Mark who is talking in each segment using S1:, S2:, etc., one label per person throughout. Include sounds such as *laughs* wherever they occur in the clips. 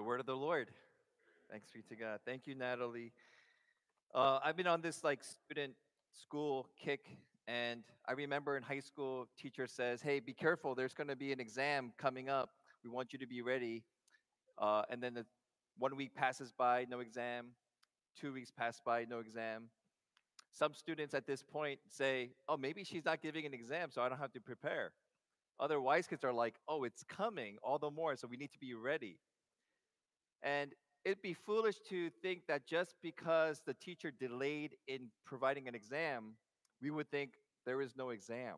S1: The word of the Lord. Thanks be to God. Thank you, Natalie. Uh, I've been on this like student school kick, and I remember in high school, teacher says, "Hey, be careful. There's going to be an exam coming up. We want you to be ready." Uh, and then the, one week passes by, no exam. Two weeks pass by, no exam. Some students at this point say, "Oh, maybe she's not giving an exam, so I don't have to prepare." Other wise kids are like, "Oh, it's coming, all the more, so we need to be ready." And it'd be foolish to think that just because the teacher delayed in providing an exam, we would think there is no exam.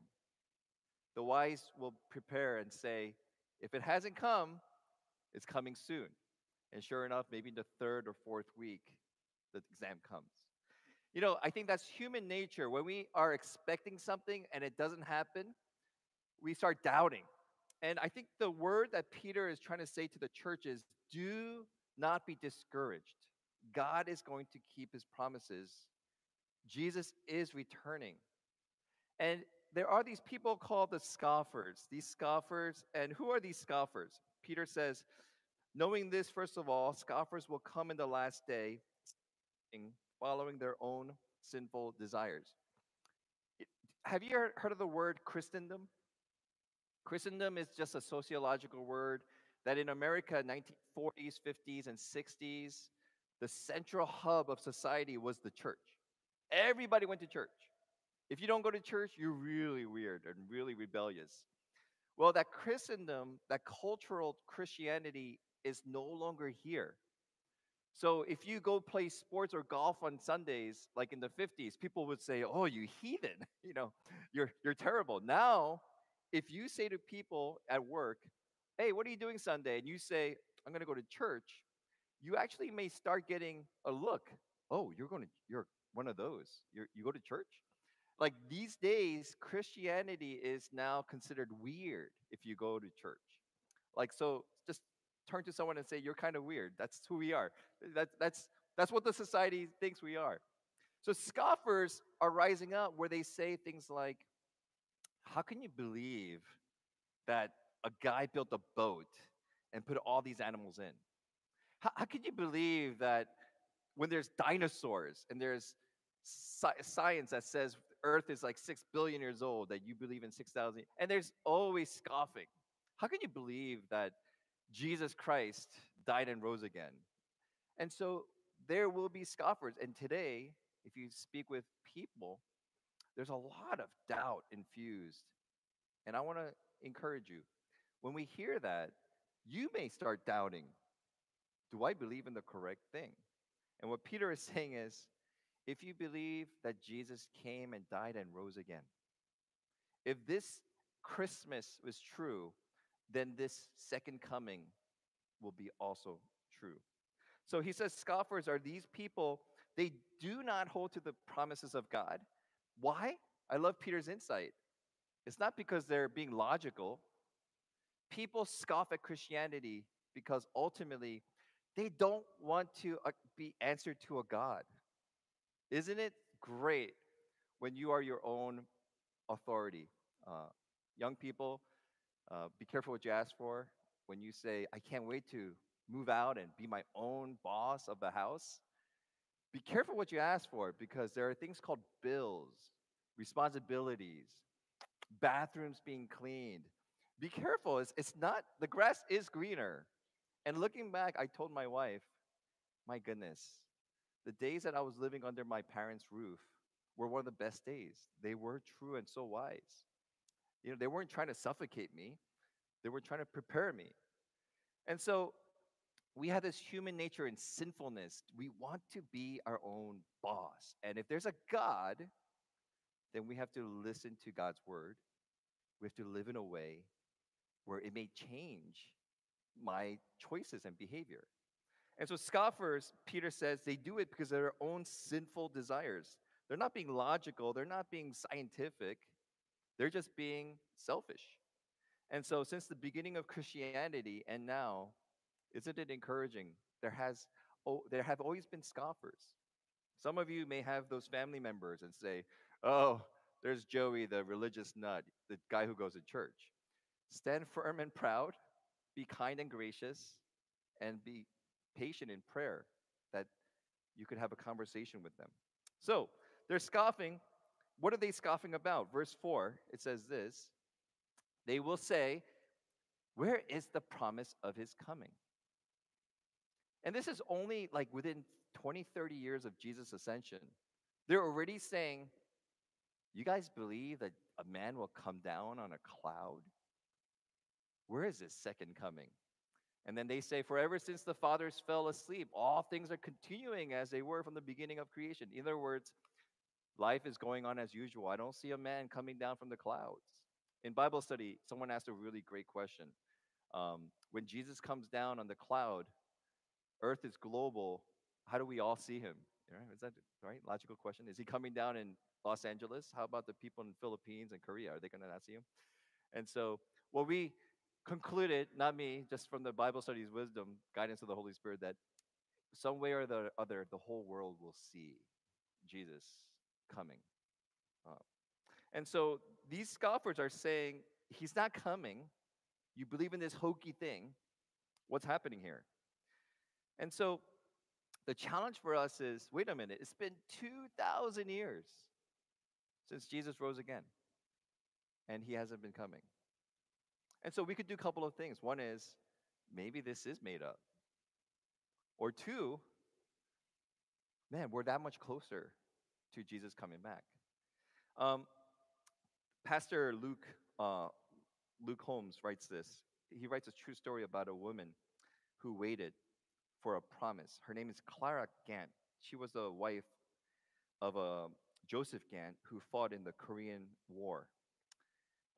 S1: The wise will prepare and say, if it hasn't come, it's coming soon. And sure enough, maybe in the third or fourth week, the exam comes. You know, I think that's human nature. When we are expecting something and it doesn't happen, we start doubting. And I think the word that Peter is trying to say to the church is do not be discouraged. God is going to keep his promises. Jesus is returning. And there are these people called the scoffers. These scoffers, and who are these scoffers? Peter says, knowing this, first of all, scoffers will come in the last day, following their own sinful desires. Have you heard of the word Christendom? Christendom is just a sociological word that in America, 1940s, 50s, and 60s, the central hub of society was the church. Everybody went to church. If you don't go to church, you're really weird and really rebellious. Well, that Christendom, that cultural Christianity, is no longer here. So if you go play sports or golf on Sundays, like in the 50s, people would say, "Oh, you heathen! *laughs* You know, you're you're terrible." Now, if you say to people at work, hey, what are you doing Sunday? And you say, I'm going to go to church, you actually may start getting a look. Oh, you're going to, you're one of those. You're, you go to church? Like these days, Christianity is now considered weird if you go to church. Like, so just turn to someone and say, You're kind of weird. That's who we are. That, that's, that's what the society thinks we are. So scoffers are rising up where they say things like, How can you believe that a guy built a boat and put all these animals in. How, how can you believe that when there's dinosaurs and there's sci- science that says Earth is like six billion years old, that you believe in 6,000, and there's always scoffing? How can you believe that Jesus Christ died and rose again? And so there will be scoffers. And today, if you speak with people, there's a lot of doubt infused. And I want to encourage you when we hear that, you may start doubting do I believe in the correct thing? And what Peter is *laughs* saying is if you believe that Jesus came and died and rose again, if this Christmas was true, then this second coming will be also true. So he says scoffers are these people, they do not hold to the promises of God. Why? I love Peter's insight. It's not because they're being logical, people scoff at Christianity because ultimately they don't want to uh, be answered to a God. Isn't it great when you are your own authority? Uh, young people, uh, be careful what you ask for. When you say, I can't wait to move out and be my own boss of the house, be careful what you ask for because there are things called bills, responsibilities, bathrooms being cleaned, be careful. It's, it's not, the grass is greener. And looking back, I told my wife, my goodness, the days that I was living under my parents' roof were one of the best days. They were true and so wise. You know, they weren't trying to suffocate me, they were trying to prepare me. And so we have this human nature and sinfulness. We want to be our own boss. And if there's a God, then we have to listen to God's word. We have to live in a way where it may change my choices and behavior. And so, scoffers, Peter says, they do it because of their own sinful desires. They're not being logical, they're not being scientific, they're just being selfish. And so, since the beginning of Christianity and now, isn't it encouraging? There has oh, there have always been scoffers. Some of you may have those family members and say, "Oh, there's Joey, the religious nut, the guy who goes to church." Stand firm and proud, be kind and gracious, and be patient in prayer that you could have a conversation with them. So they're scoffing. What are they scoffing about? Verse 4, it says this They will say, Where is the promise of his coming? And this is only like within 20, 30 years of Jesus' ascension. They're already saying, You guys believe that a man will come down on a cloud? Where is his second coming? And then they say, For ever since the fathers fell asleep, all things are continuing as they were from the beginning of creation. In other words, life is going on as usual. I don't see a man coming down from the clouds. In Bible study, someone asked a really great question. Um, when Jesus comes down on the cloud, Earth is global. How do we all see him? Right? Is that right? Logical question. Is he coming down in Los Angeles? How about the people in Philippines and Korea? Are they going to not see him? And so, what we concluded, not me, just from the Bible study's wisdom, guidance of the Holy Spirit, that some way or the other, the whole world will see Jesus coming. Uh, and so these scoffers are saying, He's not coming. You believe in this hokey thing. What's happening here? And so the challenge for us is wait a minute, it's been 2,000 years since Jesus rose again, and he hasn't been coming. And so we could do a couple of things. One is maybe this is made up. Or two, man, we're that much closer to Jesus coming back. Um, Pastor Luke uh, Luke Holmes writes this. He writes a true story about a woman who waited for a promise. Her name is Clara Gantt. She was the wife of a uh, Joseph Gantt who fought in the Korean War.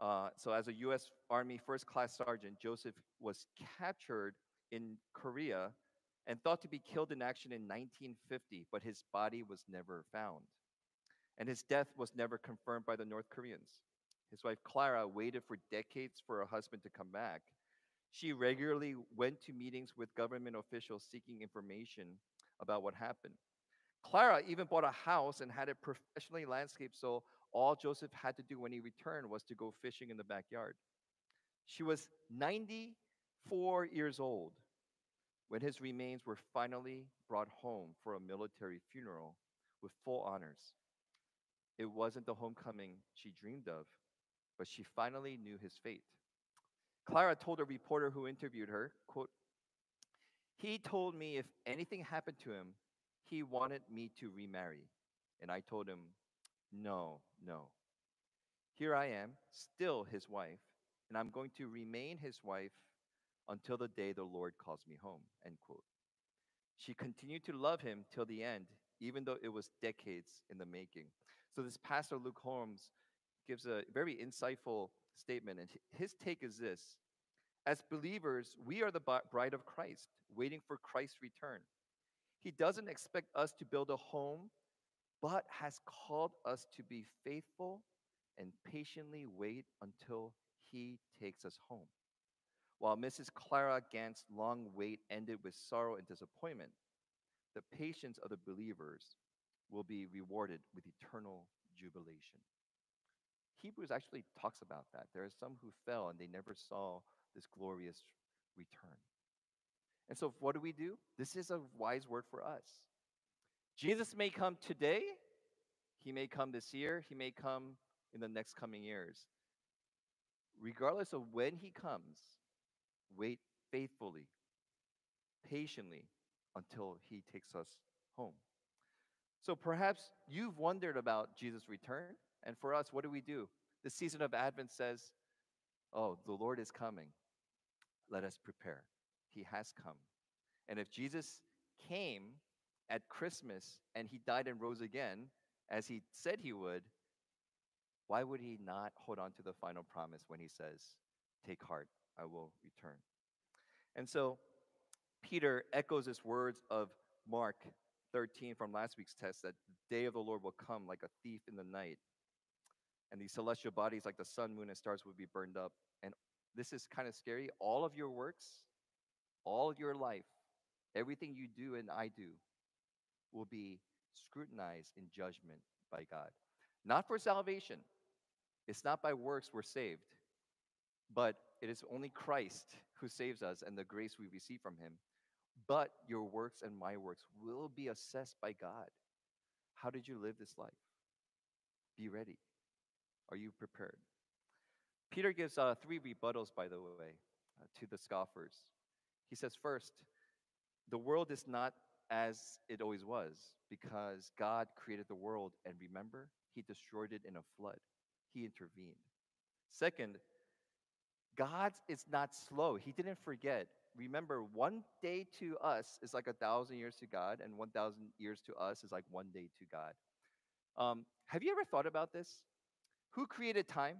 S1: Uh, so, as a U.S. Army first class sergeant, Joseph was captured in Korea and thought to be killed in action in 1950, but his body was never found. And his death was never confirmed by the North Koreans. His wife Clara waited for decades for her husband to come back. She regularly went to meetings with government officials seeking information about what happened. Clara even bought a house and had it professionally landscaped so all Joseph had to do when he returned was to go fishing in the backyard. She was 94 years old when his remains were finally brought home for a military funeral with full honors. It wasn't the homecoming she dreamed of, but she finally knew his fate. Clara told a reporter who interviewed her, quote, he told me if anything happened to him, he wanted me to remarry. And I told him, no, no. Here I am, still his wife, and I'm going to remain his wife until the day the Lord calls me home. End quote. She continued to love him till the end, even though it was decades in the making. So this pastor Luke Holmes gives a very insightful statement, and his take is this: As believers, we are the bride of Christ, waiting for Christ's return. He doesn't expect us to build a home but has called us to be faithful and patiently wait until he takes us home. While Mrs. Clara Gantt's long wait ended with sorrow and disappointment, the patience of the believers will be rewarded with eternal jubilation. Hebrews actually talks about that. There are some who fell and they never saw this glorious return. And so, what do we do? This is a wise word for us. Jesus may come today, he may come this year, he may come in the next coming years. Regardless of when he comes, wait faithfully, patiently until he takes us home. So perhaps you've wondered about Jesus' return. And for us, what do we do? The season of Advent says, Oh, the Lord is coming. Let us prepare. He has come. And if Jesus came at Christmas and he died and rose again, as he said he would, why would he not hold on to the final promise when he says, Take heart, I will return? And so Peter echoes his words of Mark 13 from last week's test that the day of the Lord will come like a thief in the night. And these celestial bodies, like the sun, moon, and stars, would be burned up. And this is kind of scary. All of your works, all your life, everything you do and I do will be scrutinized in judgment by God. Not for salvation. It's not by works we're saved, but it is only Christ who saves us and the grace we receive from him. but your works and my works will be assessed by God. How did you live this life? Be ready. Are you prepared? Peter gives uh, three rebuttals, by the way, uh, to the scoffers. He says, first, the world is not as it always was because God created the world, and remember, He destroyed it in a flood. He intervened. Second, God is not slow. He didn't forget. Remember, one day to us is like a thousand years to God, and 1,000 years to us is like one day to God. Um, have you ever thought about this? Who created time?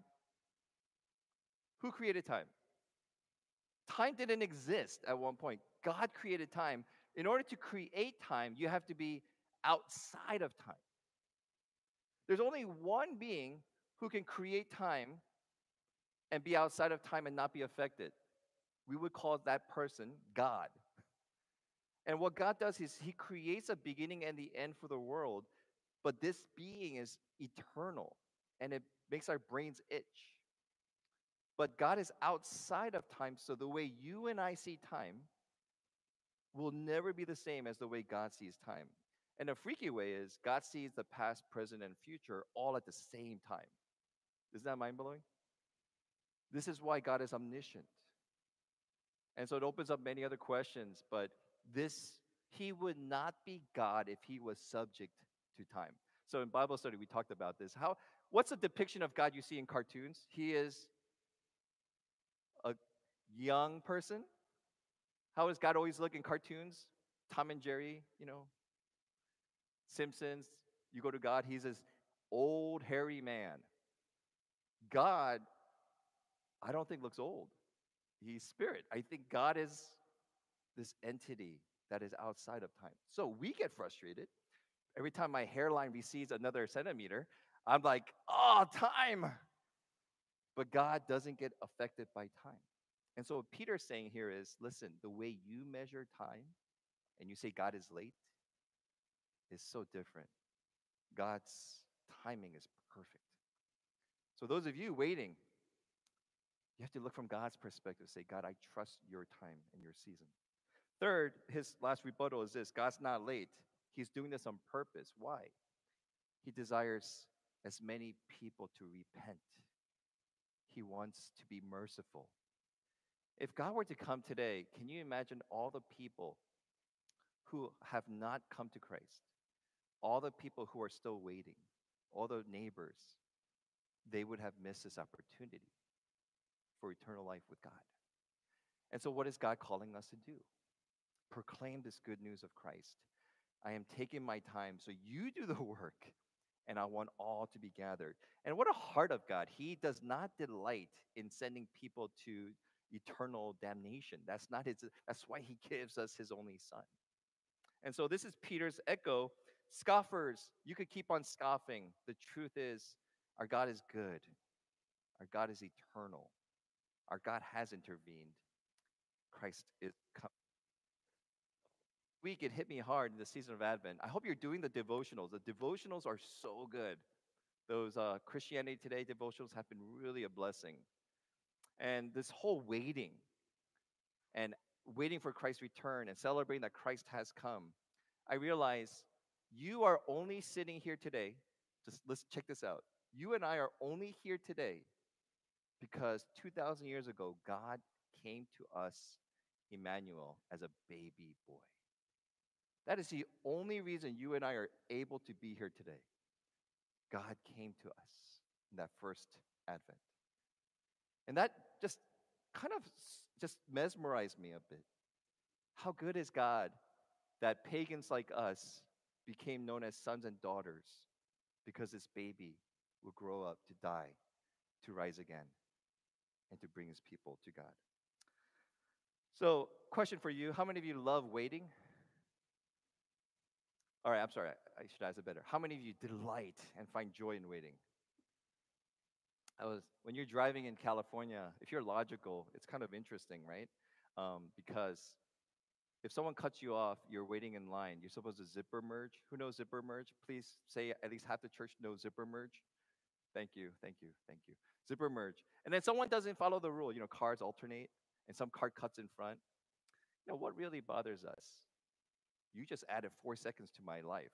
S1: Who created time? Time didn't exist at one point. God created time. In order to create time, you have to be outside of time. There's only one being who can create time and be outside of time and not be affected. We would call that person God. And what God does is He creates a beginning and the end for the world, but this being is eternal and it makes our brains itch. But God is outside of time, so the way you and I see time will never be the same as the way God sees time. And a freaky way is God sees the past, present, and future all at the same time. Isn't that mind blowing? This is why God is omniscient. And so it opens up many other questions, but this, he would not be God if he was subject to time. So in Bible study, we talked about this. How, what's the depiction of God you see in cartoons? He is a young person. How does God always look in cartoons? Tom and Jerry, you know, Simpsons. You go to God, he's this old, hairy man. God, I don't think looks old. He's spirit. I think God is this entity that is outside of time. So we get frustrated. Every time my hairline recedes another centimeter, I'm like, oh, time. But God doesn't get affected by time. And so what Peter's saying here is listen, the way you measure time and you say God is late is so different. God's timing is perfect. So those of you waiting, you have to look from God's perspective. Say, God, I trust your time and your season. Third, his last rebuttal is this God's not late. He's doing this on purpose. Why? He desires as many people to repent. He wants to be merciful. If God were to come today, can you imagine all the people who have not come to Christ? All the people who are still waiting, all the neighbors, they would have missed this opportunity for eternal life with God. And so, what is God calling us to do? Proclaim this good news of Christ. I am taking my time, so you do the *laughs* work, and I want all to be gathered. And what a heart of God. He does not delight in sending people to eternal damnation. That's not his, that's why he *laughs* gives us his only son. And so, this is Peter's echo. Scoffers, you could keep on scoffing. The truth is, our God is good, our God is eternal. Our God has intervened. Christ is coming. Week it hit me hard in the season of Advent. I hope you're doing the devotionals. The devotionals are so good. Those uh, Christianity Today devotionals have been really a blessing. And this whole waiting and waiting for Christ's return and celebrating that Christ has come, I realize you are only sitting here today. Just let's check this out. You and I are only here today because 2,000 years ago, God came to us, Emmanuel, as a baby boy. That is the only reason you and I are able to be here today. God came to us in that first advent. And that just kind of just mesmerized me a bit. How good is God that pagans like us became known as sons and daughters because this baby will grow up to die, to rise again and to bring his people to God. So, question for you How many of you love waiting? All right, I'm sorry, I should ask it better. How many of you delight and find joy in waiting? I was when you're driving in California, if you're logical, it's kind of interesting, right? Um, because if someone cuts you off, you're waiting in line. You're supposed to zipper merge. Who knows zipper merge? Please say at least half the church knows zipper merge. Thank you, thank you, thank you. Zipper merge. And then someone doesn't follow the rule. You know, cars alternate, and some car cuts in front. You know, what really bothers us? You just added four seconds to my life,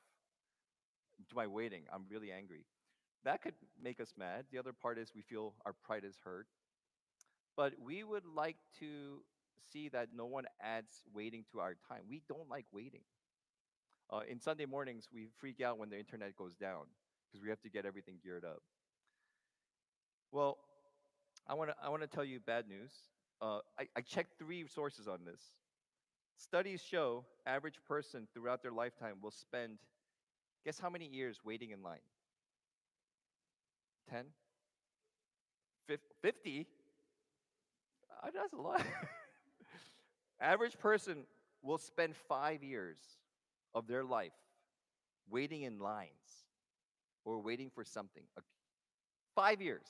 S1: to my waiting. I'm really angry. That could make us mad. The other part is we feel our pride is hurt. But we would like to see that no one adds waiting to our time. We don't like waiting. Uh, in Sunday mornings, we freak out when the internet goes down because we have to get everything geared up. Well, I want to I want to tell you bad news. Uh, I, I checked three sources on this. Studies show average person throughout their lifetime will spend, guess how many years waiting in line? 10? 50? Uh, that's a lot. *laughs* average person will spend five years of their life waiting in lines or waiting for something. Five years.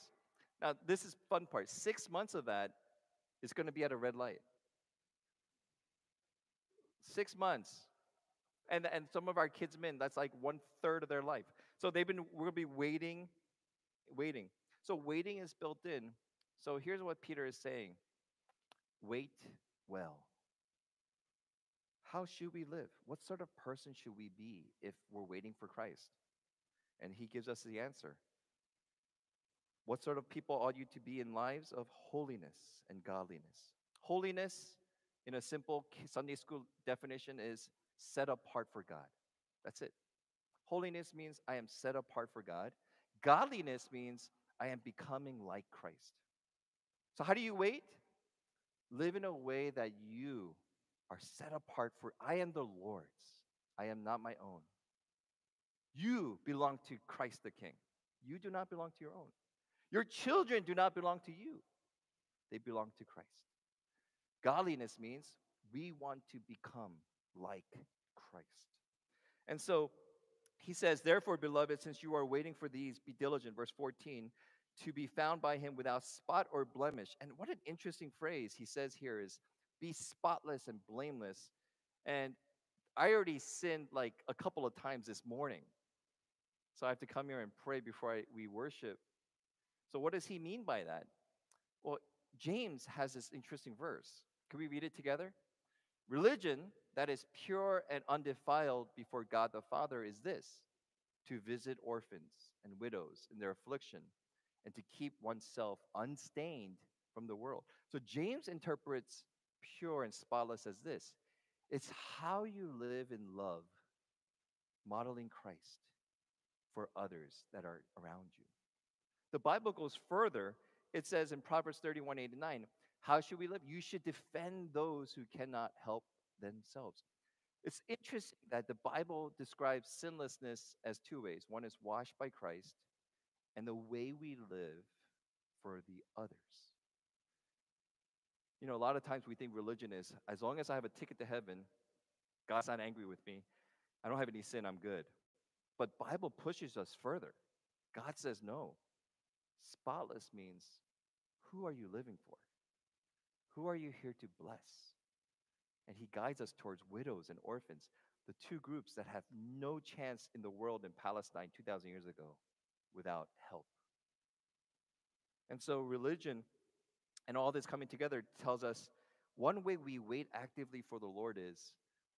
S1: Now, this is fun part. Six months of that is going to be at a red light. Six months. And, and some of our kids men, that's like one third of their life. So they've been, we're to be waiting, waiting. So waiting is built in. So here's what Peter is saying wait well. How should we live? What sort of person should we be if we're waiting for Christ? And he gives us the answer. What sort of people ought you to be in lives of holiness and godliness? Holiness, in a simple Sunday school definition, is set apart for God. That's it. Holiness means I am set apart for God. Godliness means I am becoming like Christ. So, how do you wait? Live in a way that you are set apart for I am the Lord's. I am not my own. You belong to Christ the King. You do not belong to your own. Your children do not belong to you, they belong to Christ. Godliness means we want to become like Christ. And so he says, Therefore, beloved, since you are waiting for these, be diligent, verse 14, to be found by him without spot or blemish. And what an interesting phrase he says here is be spotless and blameless. And I already sinned like a couple of times this morning. So I have to come here and pray before I, we worship. So, what does he mean by that? Well, James has this interesting verse. Can we read it together? Religion that is pure and undefiled before God the Father is this to visit orphans and widows in their affliction and to keep oneself unstained from the world. So, James interprets pure and spotless as this it's how you live in love, modeling Christ for others that are around you. The Bible goes further. It says in Proverbs 31 8 9, how should we live? You should defend those who cannot help themselves. It's interesting that the Bible describes sinlessness as two ways one is washed by Christ, and the way we live for the others. You know, a lot of times we think religion is as long as I have a ticket to heaven, God's not angry with me. I don't have any sin, I'm good. But Bible pushes us further. God says no. Spotless means who are you living for? Who are you here to bless? And he guides us towards widows and orphans, the two groups that have no chance in the world in Palestine 2,000 years ago without help. And so, religion and all this coming together tells us one way we wait actively for the Lord is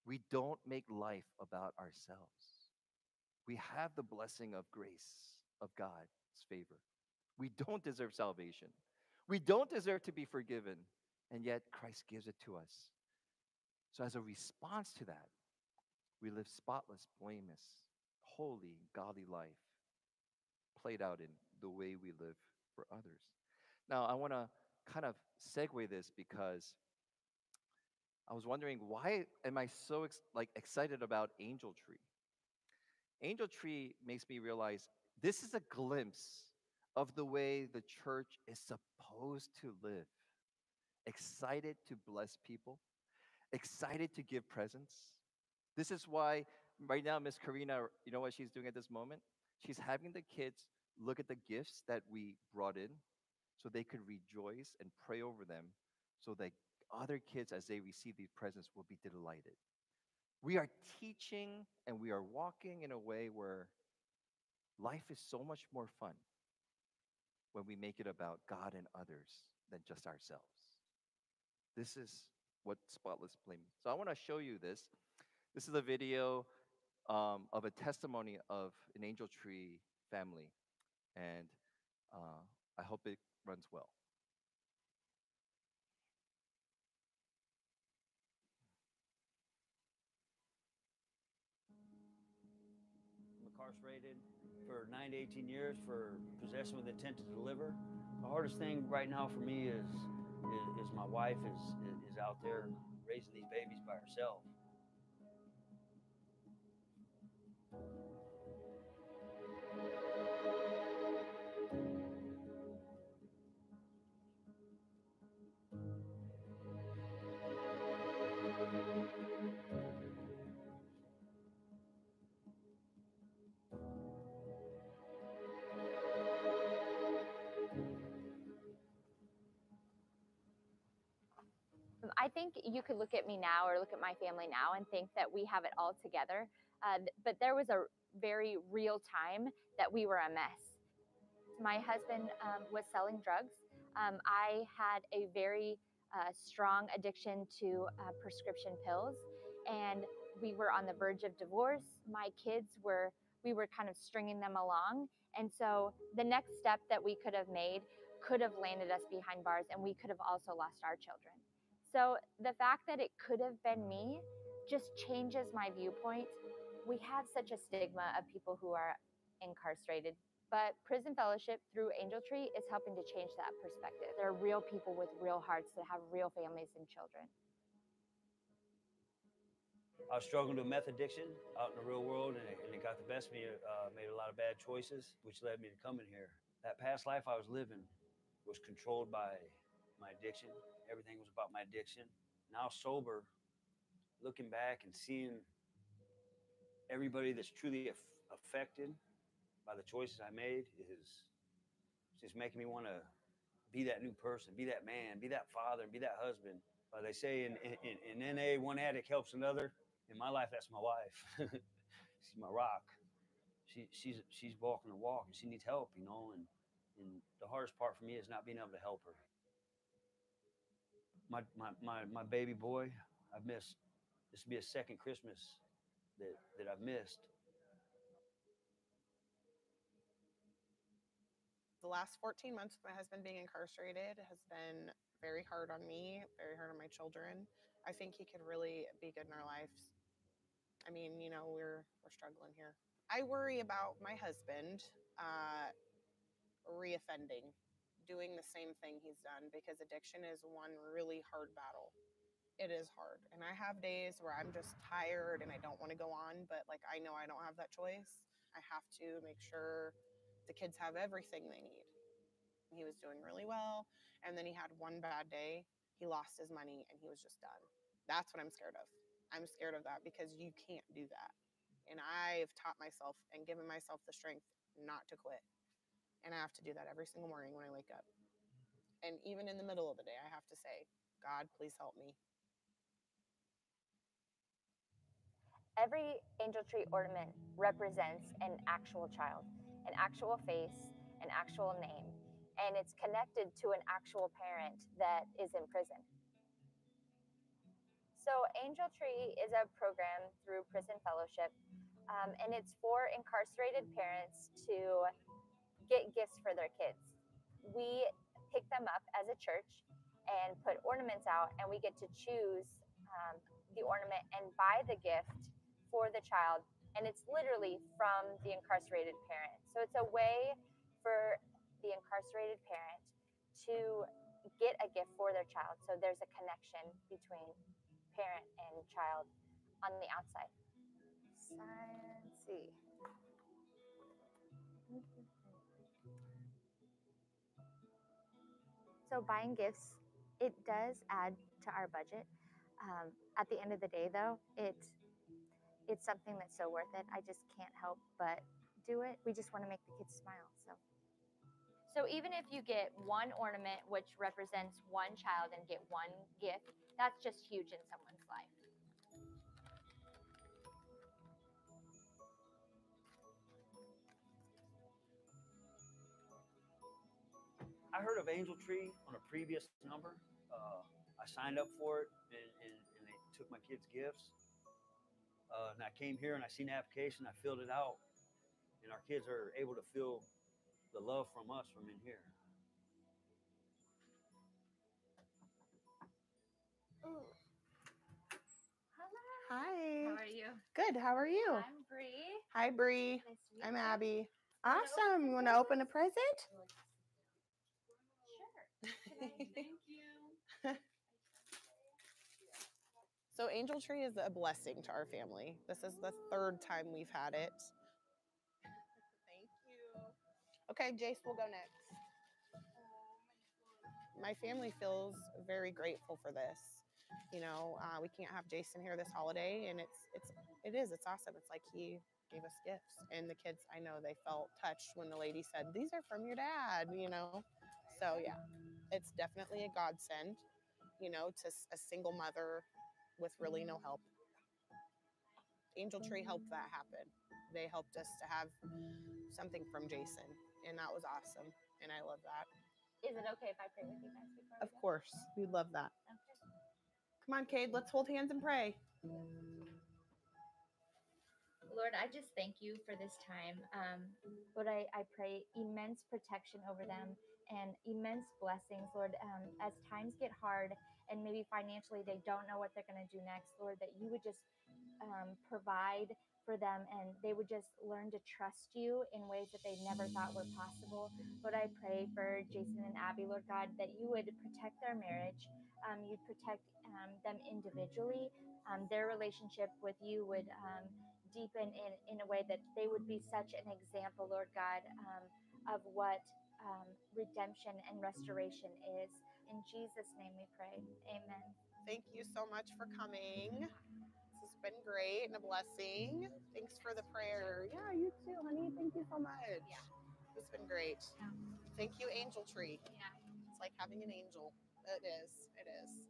S1: we don't make life about ourselves. We have the blessing of grace, of God's favor. We don't deserve salvation. We don't deserve to be forgiven, and yet Christ gives it to us. So, as a response to that, we live spotless, blameless, holy, godly life, played out in the way we live for others. Now, I want to kind of segue this because I was wondering why am I so ex- like excited about Angel Tree? Angel Tree makes me realize this is a glimpse of the way the church is supposed to live. Excited to bless people, excited to give presents. This is why right now Miss Karina, you know what she's doing at this moment? She's having the kids look at the gifts that we brought in so they could rejoice and pray over them so that other kids as they receive these presents will be delighted. We are teaching and we are walking in a way where life is so much more fun when we make it about God and others than just ourselves. This is what spotless blame. So I want to show you this. This is a video um, of a testimony of an angel tree family, and uh, I hope it runs well.
S2: incarcerated for nine to 18 years for possession with intent to deliver. The hardest thing right now for me is is, is my wife is, is out there raising these babies by herself.
S3: Think you could look at me now or look at my family now and think that we have it all together. Uh, but there was a very real time that we were a mess. My husband um, was selling drugs. Um, I had a very uh, strong addiction to uh, prescription pills, and we were on the verge of divorce. My kids were, we were kind of stringing them along. And so the next step that we could have made could have landed us behind bars, and we could have also lost our children. So the fact that it could have been me just changes my viewpoint. We have such a stigma of people who are incarcerated, but Prison Fellowship through Angel Tree is helping to change that perspective. There are real people with real hearts that have real families and children.
S2: I was struggling with meth addiction out in the real world, and it, and it got the best of me. Uh, made a lot of bad choices, which led me to coming here. That past life I was living was controlled by my addiction, everything was about my addiction. Now sober, looking back and seeing everybody that's truly af- affected by the choices I made is just making me want to be that new person, be that man, be that father, be that husband. Uh, they say in, in, in NA, one addict helps another. In my life, that's my wife. *laughs* she's my rock. She, she's she's walking the walk and she needs help, you know. And and the hardest part for me is not being able to help her my, my, my, my baby boy, I've missed. This will be a second Christmas that, that I've missed.
S4: The last 14 months of my husband being incarcerated has been very hard on me, very hard on my children. I think he could really be good in our lives. I mean, you know, we're we're struggling here. I worry about my husband uh, reoffending doing the same thing he's done because addiction is one really hard battle. It is hard. And I have days where I'm just tired and I don't want to go on, but like I know I don't have that choice. I have to make sure the kids have everything they need. He was doing really well. And then he had one bad day. He lost his money and he was just done. That's what I'm scared of. I'm scared of that because you can't do that. And I've taught myself and given myself the strength not to quit. And I have to do that every single morning when I wake up. And even in the middle of the day, I have to say, God, please help me.
S3: Every angel tree ornament represents an actual child, an actual face, an actual name, and it's connected to an actual parent that is in prison. So, Angel Tree is a program through Prison Fellowship, um, and it's for incarcerated parents to get gifts for their kids. We pick them up as a church and put ornaments out, and we get to choose um, the ornament and buy the gift for the child. And it's literally from the incarcerated parent. So it's a way for the incarcerated parent to get a gift for their child. So there's a connection between parent and child on the outside. Let's So buying gifts, it does add to our budget. Um, at the end of the day, though, it it's something that's so worth it. I just can't help but do it. We just want to make the kids smile. So. So even if you get one ornament which represents one child and get one gift, that's just huge in someone's
S2: I heard of Angel Tree on a previous number. Uh, I signed up for it, and, and, and they took my kids' gifts. Uh, and I came here and I seen the application. I filled it out, and our kids are able to feel the love from us from in here.
S3: Hello.
S4: Hi.
S3: How are you?
S4: Good. How are you?
S3: I'm Bree.
S4: Hi, Bree.
S3: Nice
S4: I'm. Abby. Awesome. You want to open a
S3: presents?
S4: present? *laughs*
S3: Thank you.
S4: So Angel Tree is a blessing to our family. This is the third time we've had it. Thank you. Okay, Jace will go next. My family feels very grateful for this. You know, uh, we can't have Jason here this holiday, and it's it's it is it's awesome. It's like he gave us gifts, and the kids I know they felt touched when the lady said these are from your dad. You know, so yeah, it's definitely a godsend. You know, to a single mother with really no help. Angel Tree helped that happen. They helped us to have something from Jason, and that was awesome. And I love that.
S3: Is it okay if I pray with you guys before?
S4: Of
S3: go?
S4: course, we love that.
S3: Okay.
S4: Come on, Cade, let's hold hands and pray.
S3: Lord, I just thank you for this time. Um, Lord, I, I pray immense protection over them and immense blessings, Lord, um, as times get hard and maybe financially they don't know what they're going to do next, Lord, that you would just um, provide for them and they would just learn to trust you in ways that they never thought were possible. Lord, I pray for Jason and Abby, Lord God, that you would protect their marriage, um, you'd protect um, them individually, um, their relationship with you would. Um, deepen in, in a way that they would be such an example, Lord God, um, of what um, redemption and restoration is. In Jesus' name we pray. Amen.
S4: Thank you so much for coming. This has been great and a blessing. Thanks for the prayer. Yeah, you too, honey. Thank you so much.
S3: Yeah.
S4: It's been great.
S3: Yeah.
S4: Thank you, Angel Tree.
S3: Yeah.
S4: It's like having an angel. It is. It is.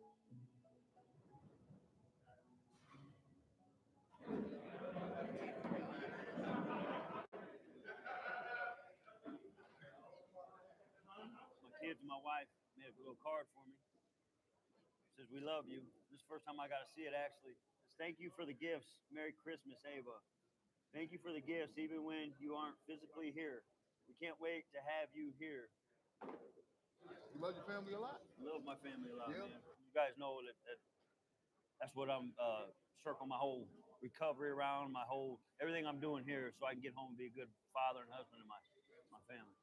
S2: And my wife made a little card for me. says, We love you. This is the first time I got to see it actually. Says, Thank you for the gifts. Merry Christmas, Ava. Thank you for the gifts, even when you aren't physically here. We can't wait to have you here.
S5: You love your family a lot?
S2: I love my family a lot,
S5: Yeah.
S2: man. You guys know that, that that's what I'm uh, circling my whole recovery around, my whole everything I'm doing here, so I can get home and be a good father and husband to my my family.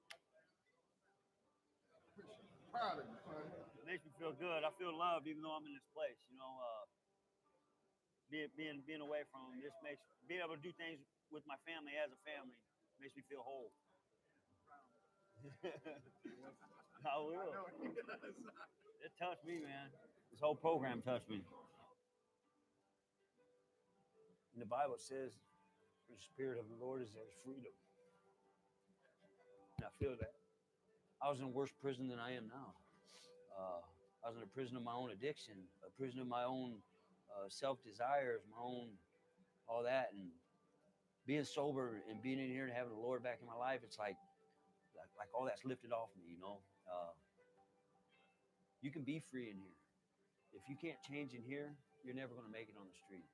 S5: Proud of you, son.
S2: It makes me feel good. I feel loved even though I'm in this place. You know, uh, being being being away from them just makes being able to do things with my family as a family makes me feel whole. *laughs* I will. It touched me, man. This whole program touched me. And the Bible says, "The Spirit of the Lord is there's freedom," and I feel that. I was in a worse prison than I am now. Uh, I was in a prison of my own addiction, a prison of my own uh, self desires, my own all that, and being sober and being in here and having the Lord back in my life, it's like like, like all that's lifted off me, you know. Uh, you can be free in here. If you can't change in here, you're never going to make it on the street.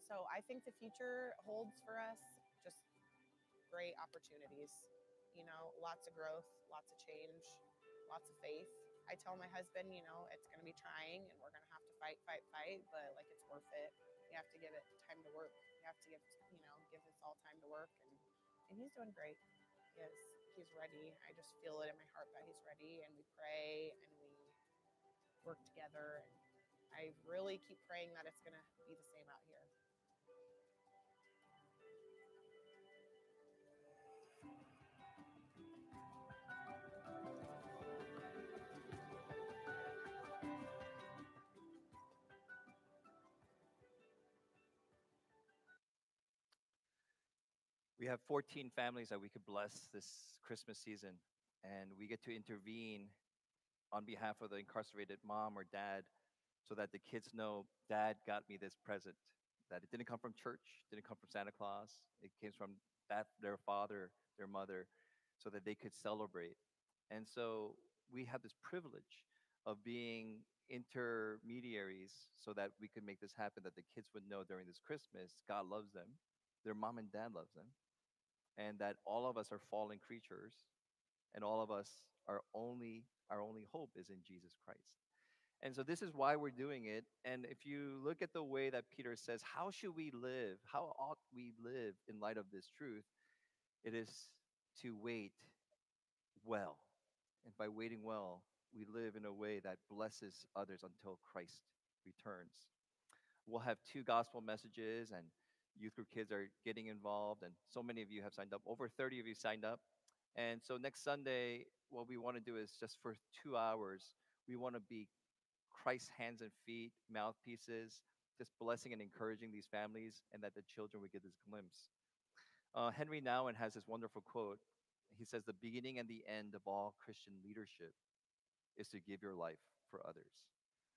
S4: So I think the future holds for us just great opportunities. You know, lots of growth, lots of change, lots of faith. I tell my husband, you know, it's going to be trying and we're going to have to fight, fight, fight, but like it's worth it. You have to give it time to work. You have to give, you know, give this all time to work and and he's doing great. He is. He's ready. I just feel it in my heart that he's ready and we pray and we work together and I really keep praying that it's going to be the same out here.
S1: We have 14 families that we could bless this Christmas season, and we get to intervene on behalf of the incarcerated mom or dad so that the kids know dad got me this present. That it didn't come from church didn't come from santa claus. It came from that their father their mother so that they could celebrate. And so we have this privilege of being intermediaries so that we could make this happen, that the kids would know during this Christmas, God loves them, their mom and dad loves them, and that all of us are fallen creatures, and all of us are only our only hope is in Jesus Christ. And so this is why we're doing it. And if you look at the way that Peter says, how should we live? How ought we live in light of this truth? It is to wait well. And by waiting well, we live in a way that blesses others until Christ returns. We'll have two gospel messages, and youth group kids are getting involved, and so many of you have signed up. Over 30 of you signed up. And so next Sunday, what we want to do is just for two hours, we want to be Christ's hands and feet, mouthpieces, just blessing and encouraging these families, and that the children would get this glimpse. Uh, Henri Nouwen has this wonderful quote. He says, The beginning and the end of all Christian leadership is to give your life for others.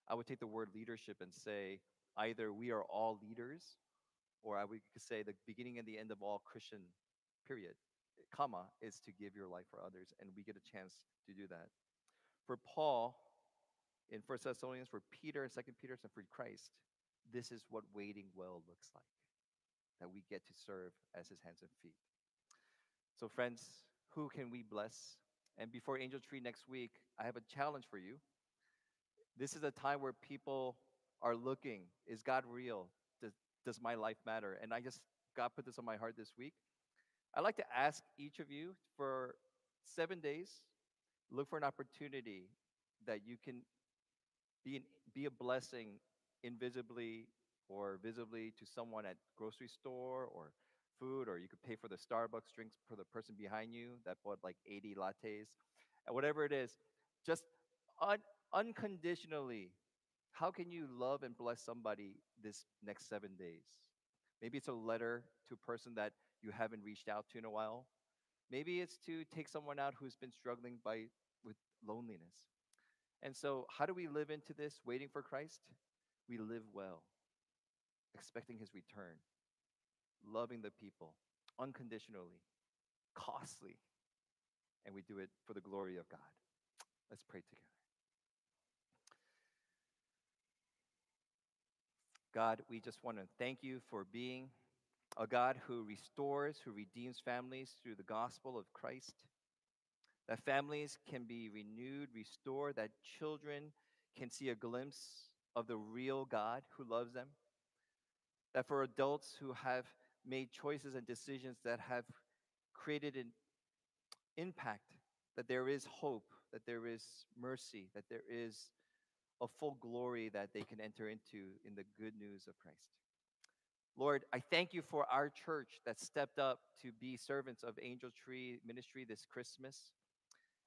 S1: I would take the word leadership and say, either we are all leaders, or I would say the beginning and the end of all Christian, period, eh, comma, is to give your life for others. And we get a chance to do that. For Paul, in First Thessalonians, for Peter and Second Peter, and for Christ, this is what waiting well looks like. That we get to serve as his hands and feet. So, friends, who can we bless? And before Angel Tree next week, I have a challenge for you. This is a time where people are looking is God real? Does, my life matter? And I just, God put this on my heart this week. I'd like to ask each of you for seven days, look for an opportunity that you can be, an, be a blessing invisibly or visibly to someone at grocery store or food, or you could pay for the Starbucks drinks for the person behind you that bought like 80 lattes, whatever it is, just un- unconditionally, how can you love and bless somebody this next seven days? Maybe it's a letter to a person that you haven't reached out to in a while. Maybe it's to take someone out who's been struggling by with loneliness. And so, how do we live into this waiting for Christ? We live well, expecting his return, loving the people unconditionally, costly, and we do it for the glory of God. Let's pray together. God, we just want to thank you for being a God who restores, who redeems families through the gospel of Christ. That families can be renewed, restored, that children can see a glimpse of the real God who loves them. That for adults who have made choices and decisions that have created an impact, that there is hope, that there is mercy, that there is a full glory that they can enter into in the good news of Christ. Lord, I thank you for our church that stepped up to be servants of Angel Tree Ministry this Christmas.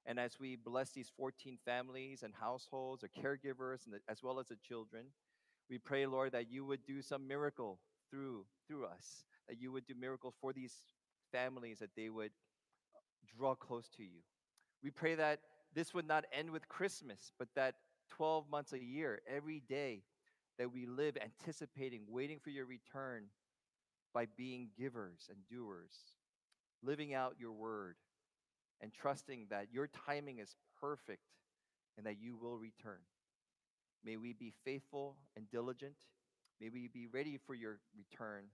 S1: And as we bless these 14 families and households or caregivers, and the, as well as the children, we pray, Lord, that you would do some miracle through, through us, that you would do miracles for these families, that they would uh, draw close to you. We pray that this would not end with Christmas, but that 12 months a year, every day, that we live anticipating, waiting for your return by being givers and doers, living out your word, and trusting that your timing is perfect and that you will return. May we be faithful and diligent. May we be ready for your return,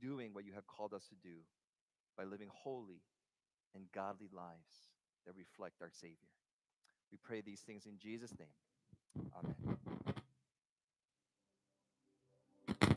S1: doing what you have called us to do by living holy and godly lives that reflect our Savior. We pray these things in Jesus' name. Amen.